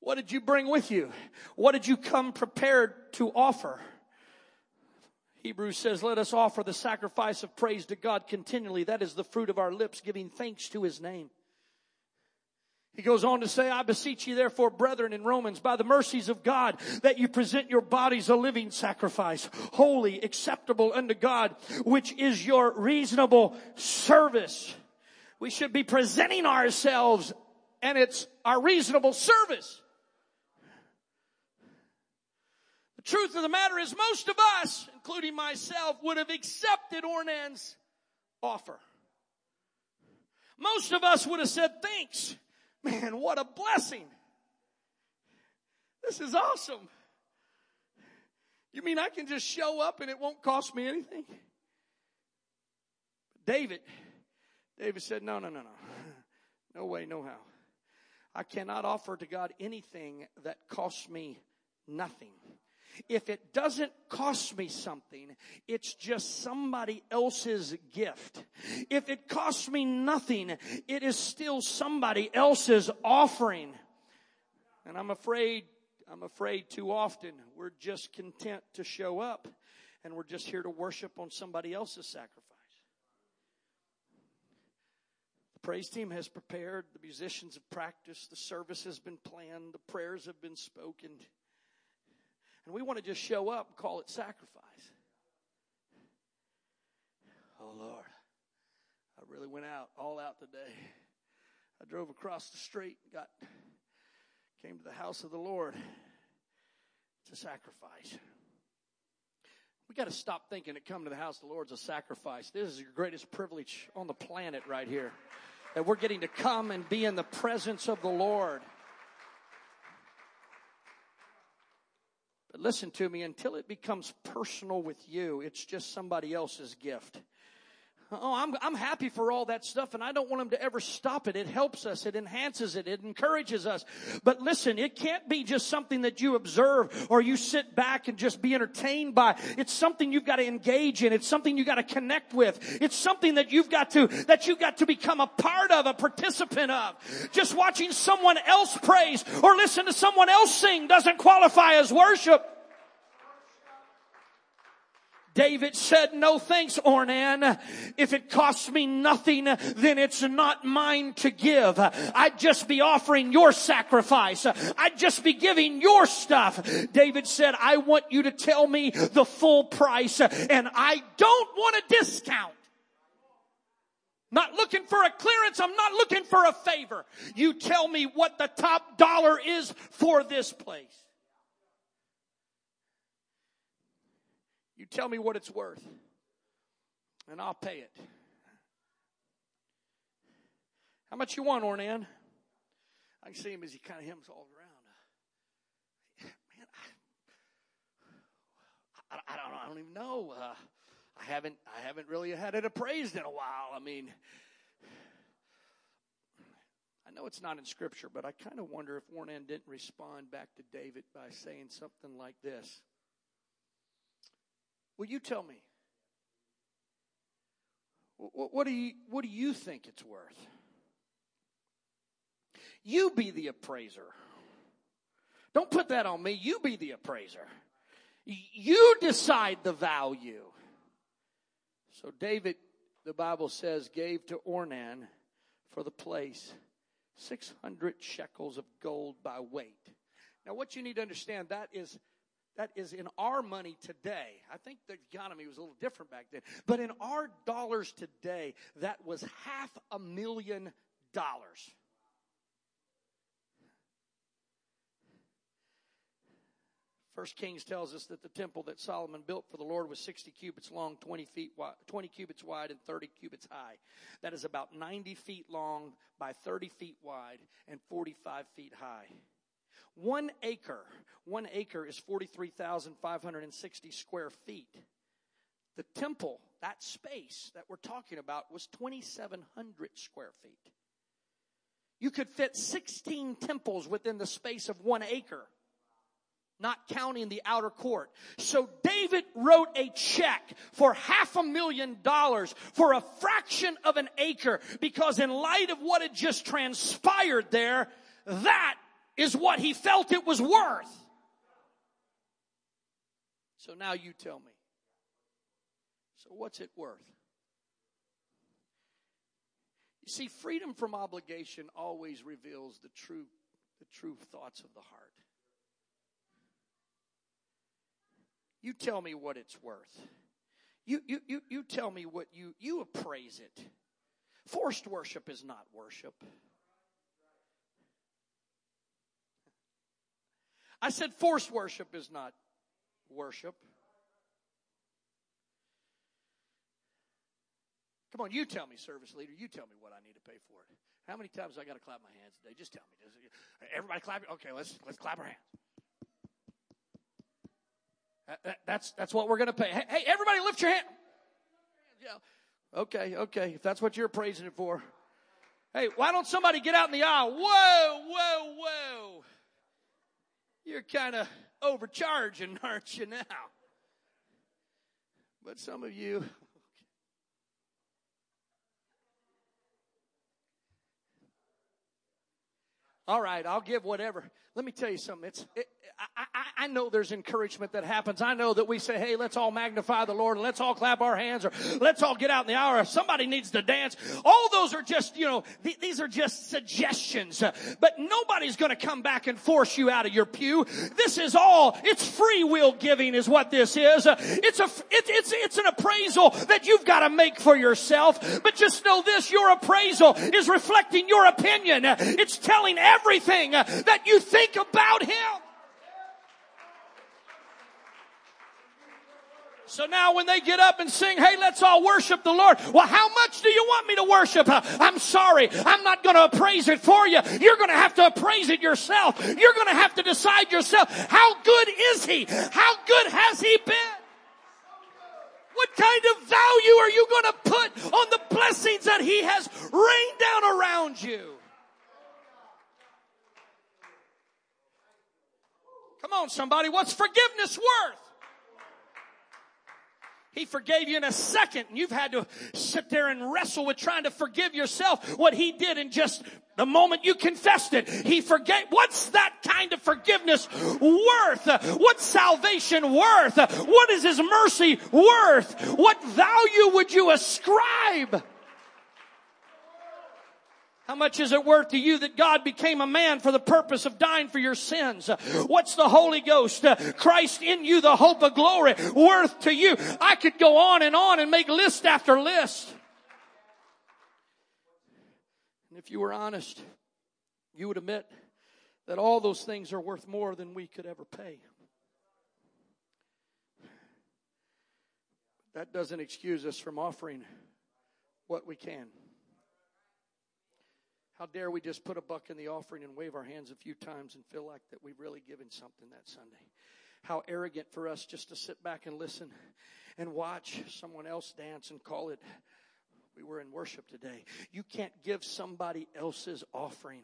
What did you bring with you? What did you come prepared to offer? Hebrews says, let us offer the sacrifice of praise to God continually. That is the fruit of our lips, giving thanks to his name. He goes on to say, I beseech you therefore, brethren in Romans, by the mercies of God, that you present your bodies a living sacrifice, holy, acceptable unto God, which is your reasonable service. We should be presenting ourselves and it's our reasonable service. The truth of the matter is most of us, including myself, would have accepted Ornan's offer. Most of us would have said, thanks. Man, what a blessing. This is awesome. You mean I can just show up and it won't cost me anything? David, David said, no, no, no, no. No way, no how. I cannot offer to God anything that costs me nothing. If it doesn't cost me something, it's just somebody else's gift. If it costs me nothing, it is still somebody else's offering. And I'm afraid, I'm afraid too often we're just content to show up and we're just here to worship on somebody else's sacrifice. The praise team has prepared, the musicians have practiced, the service has been planned, the prayers have been spoken. And we want to just show up and call it sacrifice. Oh Lord, I really went out, all out today. I drove across the street, got came to the house of the Lord. It's a sacrifice. We got to stop thinking that coming to the house of the Lord is a sacrifice. This is your greatest privilege on the planet right here. That we're getting to come and be in the presence of the Lord. Listen to me, until it becomes personal with you, it's just somebody else's gift. Oh, I'm, I'm happy for all that stuff and I don't want him to ever stop it. It helps us. It enhances it. It encourages us. But listen, it can't be just something that you observe or you sit back and just be entertained by. It's something you've got to engage in. It's something you've got to connect with. It's something that you've got to, that you've got to become a part of, a participant of. Just watching someone else praise or listen to someone else sing doesn't qualify as worship. David said, no thanks, Ornan. If it costs me nothing, then it's not mine to give. I'd just be offering your sacrifice. I'd just be giving your stuff. David said, I want you to tell me the full price and I don't want a discount. Not looking for a clearance. I'm not looking for a favor. You tell me what the top dollar is for this place. You tell me what it's worth, and I'll pay it. How much you want, Ornan? I can see him as he kind of hems all around. Man, I, I, I don't. I don't even know. Uh, I haven't. I haven't really had it appraised in a while. I mean, I know it's not in Scripture, but I kind of wonder if Ornan didn't respond back to David by saying something like this. Will you tell me? What do you, what do you think it's worth? You be the appraiser. Don't put that on me. You be the appraiser. You decide the value. So David, the Bible says, gave to Ornan for the place 600 shekels of gold by weight. Now what you need to understand, that is that is in our money today. I think the economy was a little different back then. But in our dollars today, that was half a million dollars. First Kings tells us that the temple that Solomon built for the Lord was 60 cubits long, 20 feet wide, 20 cubits wide, and 30 cubits high. That is about 90 feet long by 30 feet wide and 45 feet high. One acre, one acre is 43,560 square feet. The temple, that space that we're talking about, was 2,700 square feet. You could fit 16 temples within the space of one acre not counting the outer court. So David wrote a check for half a million dollars for a fraction of an acre because in light of what had just transpired there, that is what he felt it was worth. So now you tell me. So what's it worth? You see, freedom from obligation always reveals the true, the true thoughts of the heart. You tell me what it's worth. You, you, you, you tell me what you, you appraise it. Forced worship is not worship. I said forced worship is not worship. Come on, you tell me, service leader. You tell me what I need to pay for it. How many times I got to clap my hands today? Just tell me. Everybody clap. Okay, let's let's clap our hands. That, that's that's what we're going to pay. Hey, hey, everybody, lift your hand. Yeah. Okay, okay. If that's what you're praising it for, Hey, why don't somebody get out in the aisle? Whoa, whoa, whoa. You're kind of overcharging, aren't you now? But some of you, all right, I'll give whatever. Let me tell you something. It's, it, I, I, I, know there's encouragement that happens. I know that we say, hey, let's all magnify the Lord and let's all clap our hands or let's all get out in the hour. If somebody needs to dance, all those are just, you know, th- these are just suggestions. But nobody's going to come back and force you out of your pew. This is all, it's free will giving is what this is. It's a, it, it's, it's an appraisal that you've got to make for yourself. But just know this, your appraisal is reflecting your opinion. It's telling everything that you think about Him. So now when they get up and sing, hey, let's all worship the Lord. Well, how much do you want me to worship? I'm sorry. I'm not going to appraise it for you. You're going to have to appraise it yourself. You're going to have to decide yourself. How good is He? How good has He been? What kind of value are you going to put on the blessings that He has rained down around you? Come on, somebody. What's forgiveness worth? He forgave you in a second and you've had to sit there and wrestle with trying to forgive yourself what he did in just the moment you confessed it. He forgave. What's that kind of forgiveness worth? What's salvation worth? What is his mercy worth? What value would you ascribe? How much is it worth to you that God became a man for the purpose of dying for your sins? What's the Holy Ghost, uh, Christ in you, the hope of glory, worth to you? I could go on and on and make list after list. And if you were honest, you would admit that all those things are worth more than we could ever pay. That doesn't excuse us from offering what we can. How dare we just put a buck in the offering and wave our hands a few times and feel like that we've really given something that Sunday? How arrogant for us just to sit back and listen and watch someone else dance and call it, we were in worship today. You can't give somebody else's offering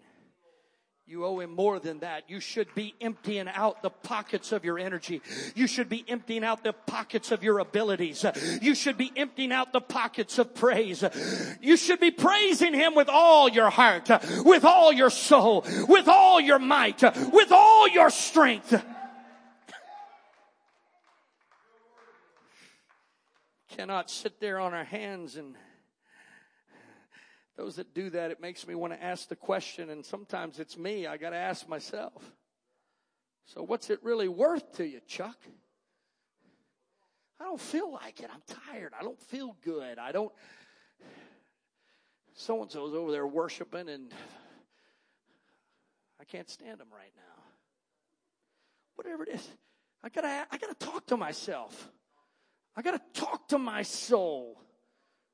you owe him more than that. You should be emptying out the pockets of your energy. You should be emptying out the pockets of your abilities. You should be emptying out the pockets of praise. You should be praising him with all your heart, with all your soul, with all your might, with all your strength. Cannot sit there on our hands and those that do that, it makes me want to ask the question, and sometimes it's me. I got to ask myself. So, what's it really worth to you, Chuck? I don't feel like it. I'm tired. I don't feel good. I don't. So and so's over there worshiping, and I can't stand them right now. Whatever it is, I gotta. I gotta talk to myself. I gotta talk to my soul.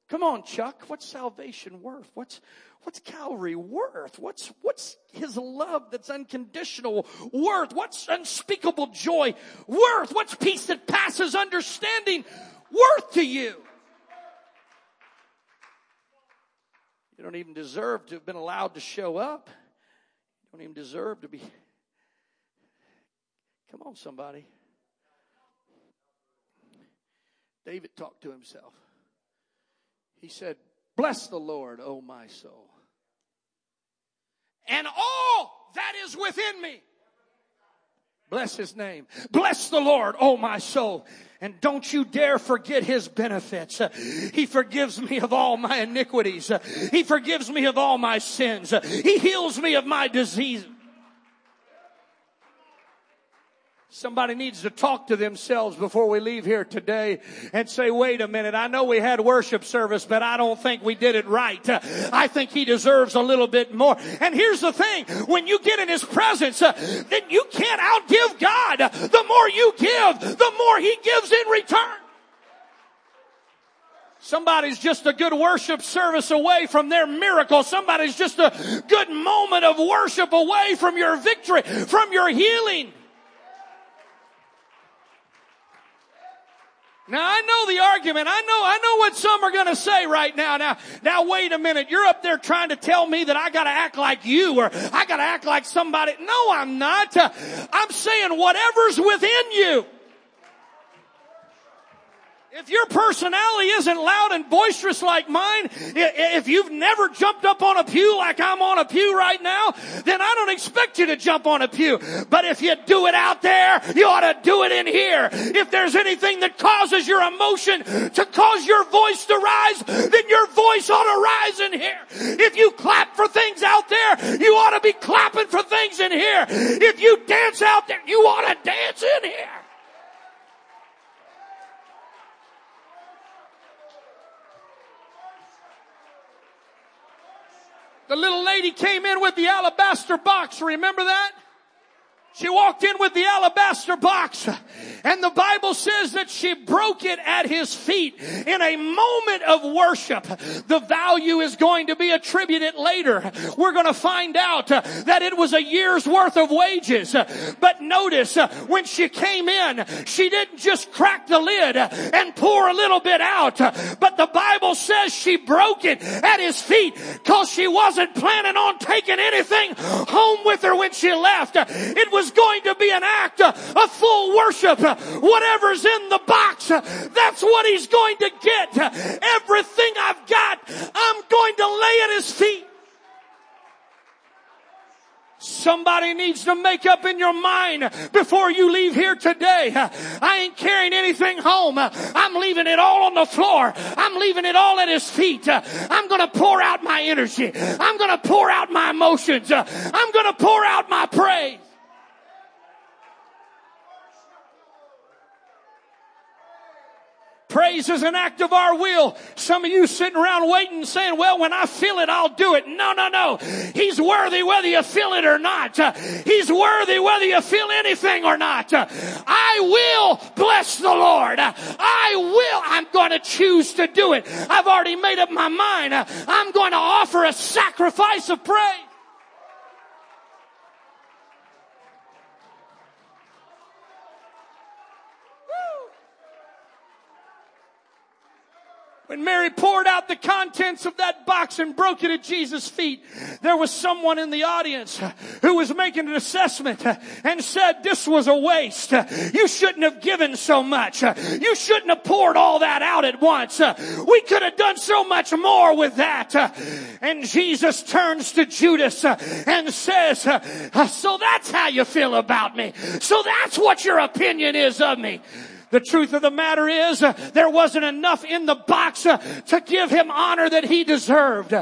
Come on, Chuck. What's salvation worth? What's, what's Calvary worth? What's, what's his love that's unconditional worth? What's unspeakable joy worth? What's peace that passes understanding worth to you? You don't even deserve to have been allowed to show up. You don't even deserve to be. Come on, somebody. David talked to himself. He said, Bless the Lord, O my soul, and all that is within me. Bless his name. Bless the Lord, oh my soul. And don't you dare forget his benefits. He forgives me of all my iniquities. He forgives me of all my sins. He heals me of my disease. Somebody needs to talk to themselves before we leave here today and say, wait a minute, I know we had worship service, but I don't think we did it right. I think he deserves a little bit more. And here's the thing, when you get in his presence, uh, then you can't outgive God. The more you give, the more he gives in return. Somebody's just a good worship service away from their miracle. Somebody's just a good moment of worship away from your victory, from your healing. Now I know the argument. I know, I know what some are going to say right now. Now, now wait a minute. You're up there trying to tell me that I got to act like you or I got to act like somebody. No, I'm not. I'm saying whatever's within you. If your personality isn't loud and boisterous like mine, if you've never jumped up on a pew like I'm on a pew right now, then I don't expect you to jump on a pew. But if you do it out there, you ought to do it in here. If there's anything that causes your emotion to cause your voice to rise, then your voice ought to rise in here. If you clap for things out there, you ought to be clapping for things in here. If you dance out there, you ought to dance in here. The little lady came in with the alabaster box. Remember that? She walked in with the alabaster box and the Bible says that she broke it at his feet in a moment of worship. The value is going to be attributed later. We're going to find out that it was a year's worth of wages. But notice when she came in, she didn't just crack the lid and pour a little bit out, but the Bible says she broke it at his feet because she wasn't planning on taking anything home with her when she left. It was was going to be an act of full worship. Whatever's in the box, that's what he's going to get. Everything I've got, I'm going to lay at his feet. Somebody needs to make up in your mind before you leave here today. I ain't carrying anything home. I'm leaving it all on the floor. I'm leaving it all at his feet. I'm gonna pour out my energy. I'm gonna pour out my emotions. I'm gonna pour out my praise. Praise is an act of our will. Some of you sitting around waiting and saying, well, when I feel it, I'll do it. No, no, no. He's worthy whether you feel it or not. Uh, he's worthy whether you feel anything or not. Uh, I will bless the Lord. Uh, I will. I'm going to choose to do it. I've already made up my mind. I'm going to offer a sacrifice of praise. When Mary poured out the contents of that box and broke it at Jesus' feet, there was someone in the audience who was making an assessment and said this was a waste. You shouldn't have given so much. You shouldn't have poured all that out at once. We could have done so much more with that. And Jesus turns to Judas and says, so that's how you feel about me. So that's what your opinion is of me. The truth of the matter is, uh, there wasn't enough in the box uh, to give him honor that he deserved.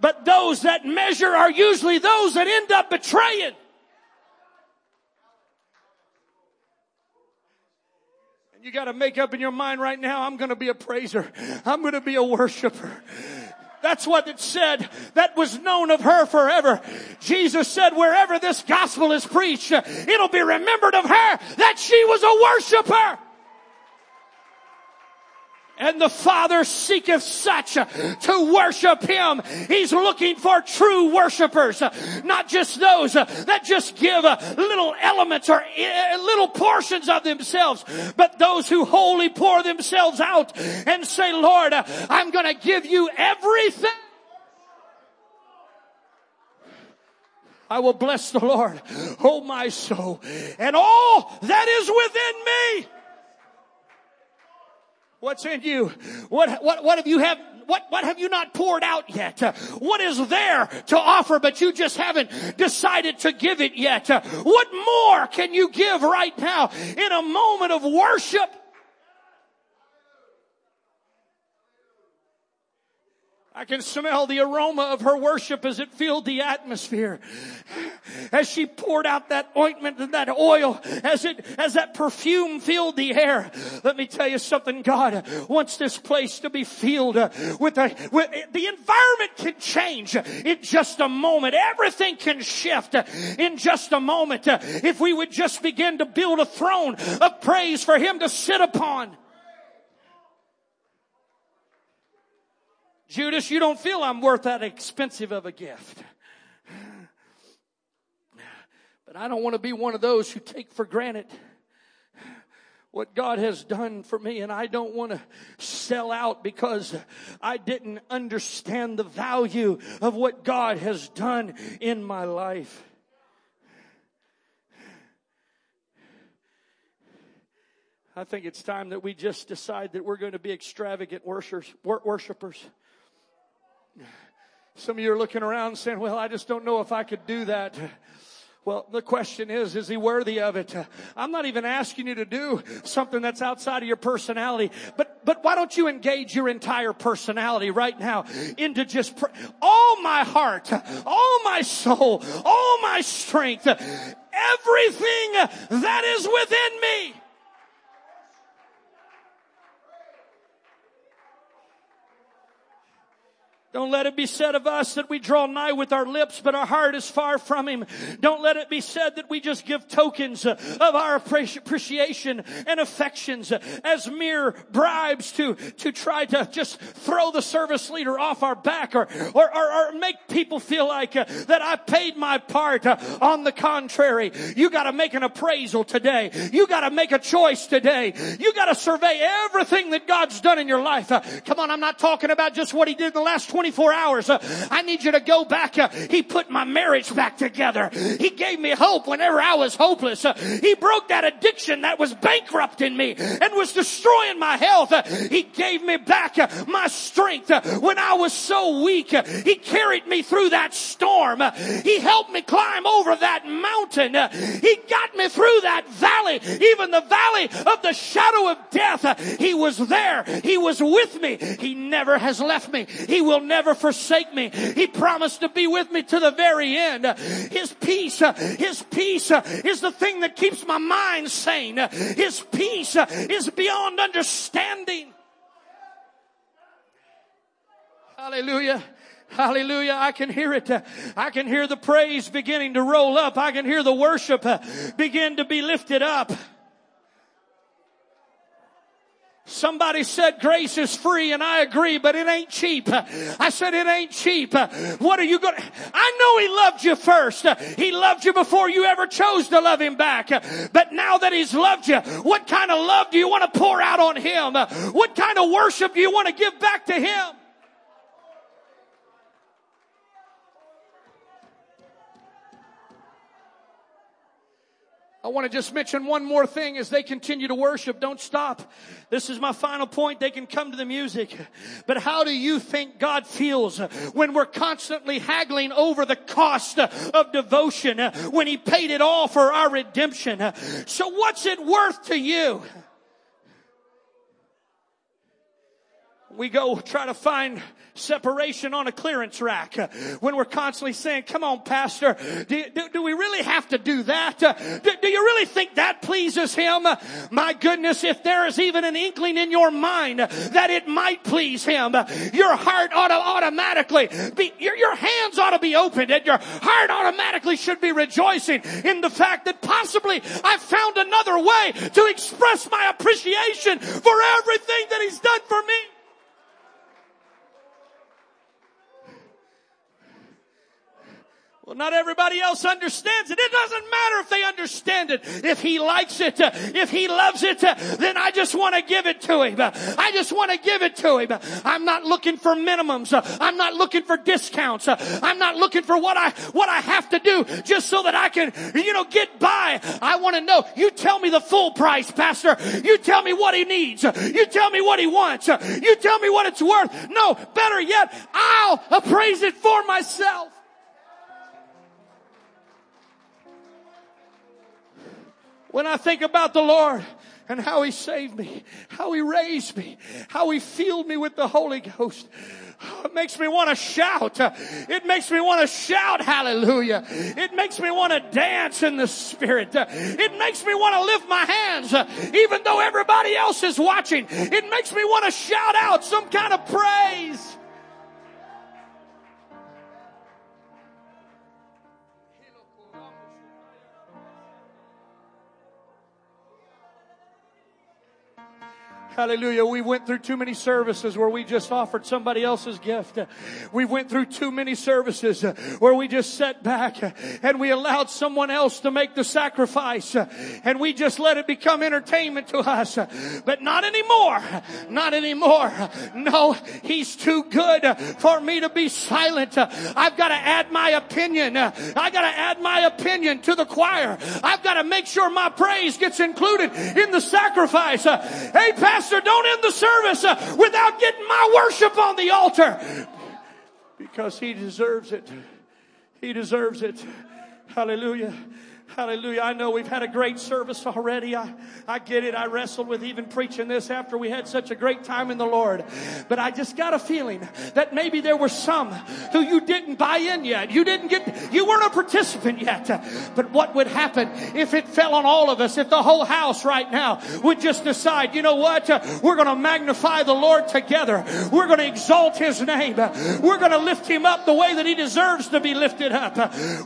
But those that measure are usually those that end up betraying. And you got to make up in your mind right now, I'm going to be a praiser. I'm going to be a worshiper. That's what it said. That was known of her forever. Jesus said, wherever this gospel is preached, it'll be remembered of her that she was a worshiper and the Father seeketh such to worship Him. He's looking for true worshipers, not just those that just give little elements or little portions of themselves, but those who wholly pour themselves out and say, Lord, I'm gonna give you everything. I will bless the Lord, oh my soul, and all that is within me. What's in you? What, what, what have you have, what, what have you not poured out yet? What is there to offer, but you just haven't decided to give it yet? What more can you give right now in a moment of worship? I can smell the aroma of her worship as it filled the atmosphere. As she poured out that ointment and that oil, as it, as that perfume filled the air. Let me tell you something, God wants this place to be filled with a, with, the environment can change in just a moment. Everything can shift in just a moment. If we would just begin to build a throne of praise for Him to sit upon. Judas, you don't feel I'm worth that expensive of a gift. But I don't want to be one of those who take for granted what God has done for me and I don't want to sell out because I didn't understand the value of what God has done in my life. I think it's time that we just decide that we're going to be extravagant worshipers. Some of you are looking around saying, well, I just don't know if I could do that. Well, the question is, is he worthy of it? I'm not even asking you to do something that's outside of your personality, but, but why don't you engage your entire personality right now into just pr- all my heart, all my soul, all my strength, everything that is within me. Don't let it be said of us that we draw nigh with our lips, but our heart is far from Him. Don't let it be said that we just give tokens of our appreciation and affections as mere bribes to, to try to just throw the service leader off our back or, or, or, or make people feel like uh, that I paid my part. Uh, on the contrary, you gotta make an appraisal today. You gotta make a choice today. You gotta survey everything that God's done in your life. Uh, come on, I'm not talking about just what He did in the last 24 hours. Uh, I need you to go back. Uh, he put my marriage back together. He gave me hope whenever I was hopeless. Uh, he broke that addiction that was bankrupting me and was destroying my health. Uh, he gave me back uh, my strength uh, when I was so weak. He carried me through that storm. He helped me climb over that mountain. He got me through that valley, even the valley of the shadow of death. He was there. He was with me. He never has left me. He will never forsake me. He promised to be with me to the very end. His peace, His peace is the thing that keeps my mind sane. His peace is beyond understanding. Hallelujah. Hallelujah. I can hear it. I can hear the praise beginning to roll up. I can hear the worship begin to be lifted up. Somebody said grace is free and I agree, but it ain't cheap. I said it ain't cheap. What are you going to, I know he loved you first. He loved you before you ever chose to love him back. But now that he's loved you, what kind of love do you want to pour out on him? What kind of worship do you want to give back to him? I want to just mention one more thing as they continue to worship. Don't stop. This is my final point. They can come to the music. But how do you think God feels when we're constantly haggling over the cost of devotion when He paid it all for our redemption? So what's it worth to you? We go try to find separation on a clearance rack when we're constantly saying, come on, pastor, do, do, do we really have to do that? Do, do, you really think that pleases him? My goodness, if there is even an inkling in your mind that it might please him, your heart ought to automatically be, your, your hands ought to be opened and your heart automatically should be rejoicing in the fact that possibly I've found another way to express my appreciation for everything that he's done for me. Well, not everybody else understands it. It doesn't matter if they understand it. If he likes it, uh, if he loves it, uh, then I just want to give it to him. Uh, I just want to give it to him. I'm not looking for minimums. I'm not looking for discounts. I'm not looking for what I, what I have to do just so that I can, you know, get by. I want to know. You tell me the full price, pastor. You tell me what he needs. You tell me what he wants. You tell me what it's worth. No, better yet, I'll appraise it for myself. When I think about the Lord and how He saved me, how He raised me, how He filled me with the Holy Ghost, oh, it makes me want to shout. It makes me want to shout hallelujah. It makes me want to dance in the spirit. It makes me want to lift my hands even though everybody else is watching. It makes me want to shout out some kind of praise. Hallelujah. We went through too many services where we just offered somebody else's gift. We went through too many services where we just sat back and we allowed someone else to make the sacrifice and we just let it become entertainment to us. But not anymore. Not anymore. No, he's too good for me to be silent. I've got to add my opinion. I got to add my opinion to the choir. I've got to make sure my praise gets included in the sacrifice. Hey, pastor, Pastor, don't end the service uh, without getting my worship on the altar. Because he deserves it. He deserves it. Hallelujah. Hallelujah. I know we've had a great service already. I, I get it. I wrestled with even preaching this after we had such a great time in the Lord. But I just got a feeling that maybe there were some who you didn't buy in yet. You didn't get, you weren't a participant yet. But what would happen if it fell on all of us? If the whole house right now would just decide, you know what? We're going to magnify the Lord together. We're going to exalt His name. We're going to lift Him up the way that He deserves to be lifted up.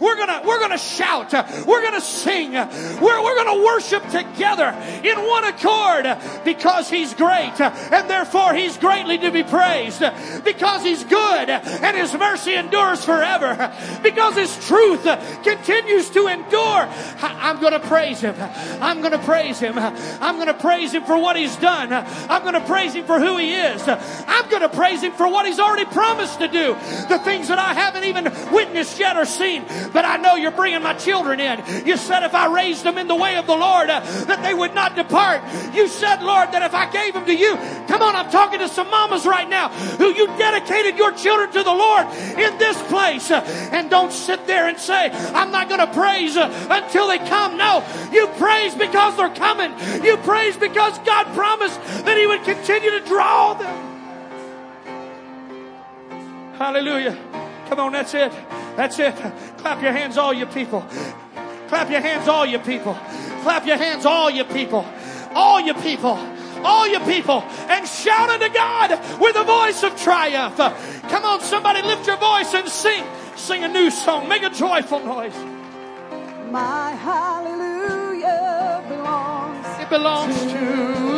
We're going to, we're going to shout. We're going going to sing. We're, we're going to worship together in one accord because He's great and therefore He's greatly to be praised. Because He's good and His mercy endures forever. Because His truth continues to endure. I'm going to praise Him. I'm going to praise Him. I'm going to praise Him for what He's done. I'm going to praise Him for who He is. I'm going to praise Him for what He's already promised to do. The things that I haven't even witnessed yet or seen. But I know you're bringing my children in. You said if I raised them in the way of the Lord, uh, that they would not depart. You said, Lord, that if I gave them to you, come on, I'm talking to some mamas right now who you dedicated your children to the Lord in this place. Uh, and don't sit there and say, I'm not going to praise uh, until they come. No, you praise because they're coming. You praise because God promised that He would continue to draw them. Hallelujah. Come on, that's it. That's it. Clap your hands, all you people. Clap your hands, all you people. Clap your hands, all you people. All you people. All you people. And shout unto God with a voice of triumph. Come on, somebody lift your voice and sing. Sing a new song. Make a joyful noise. My hallelujah belongs. It belongs to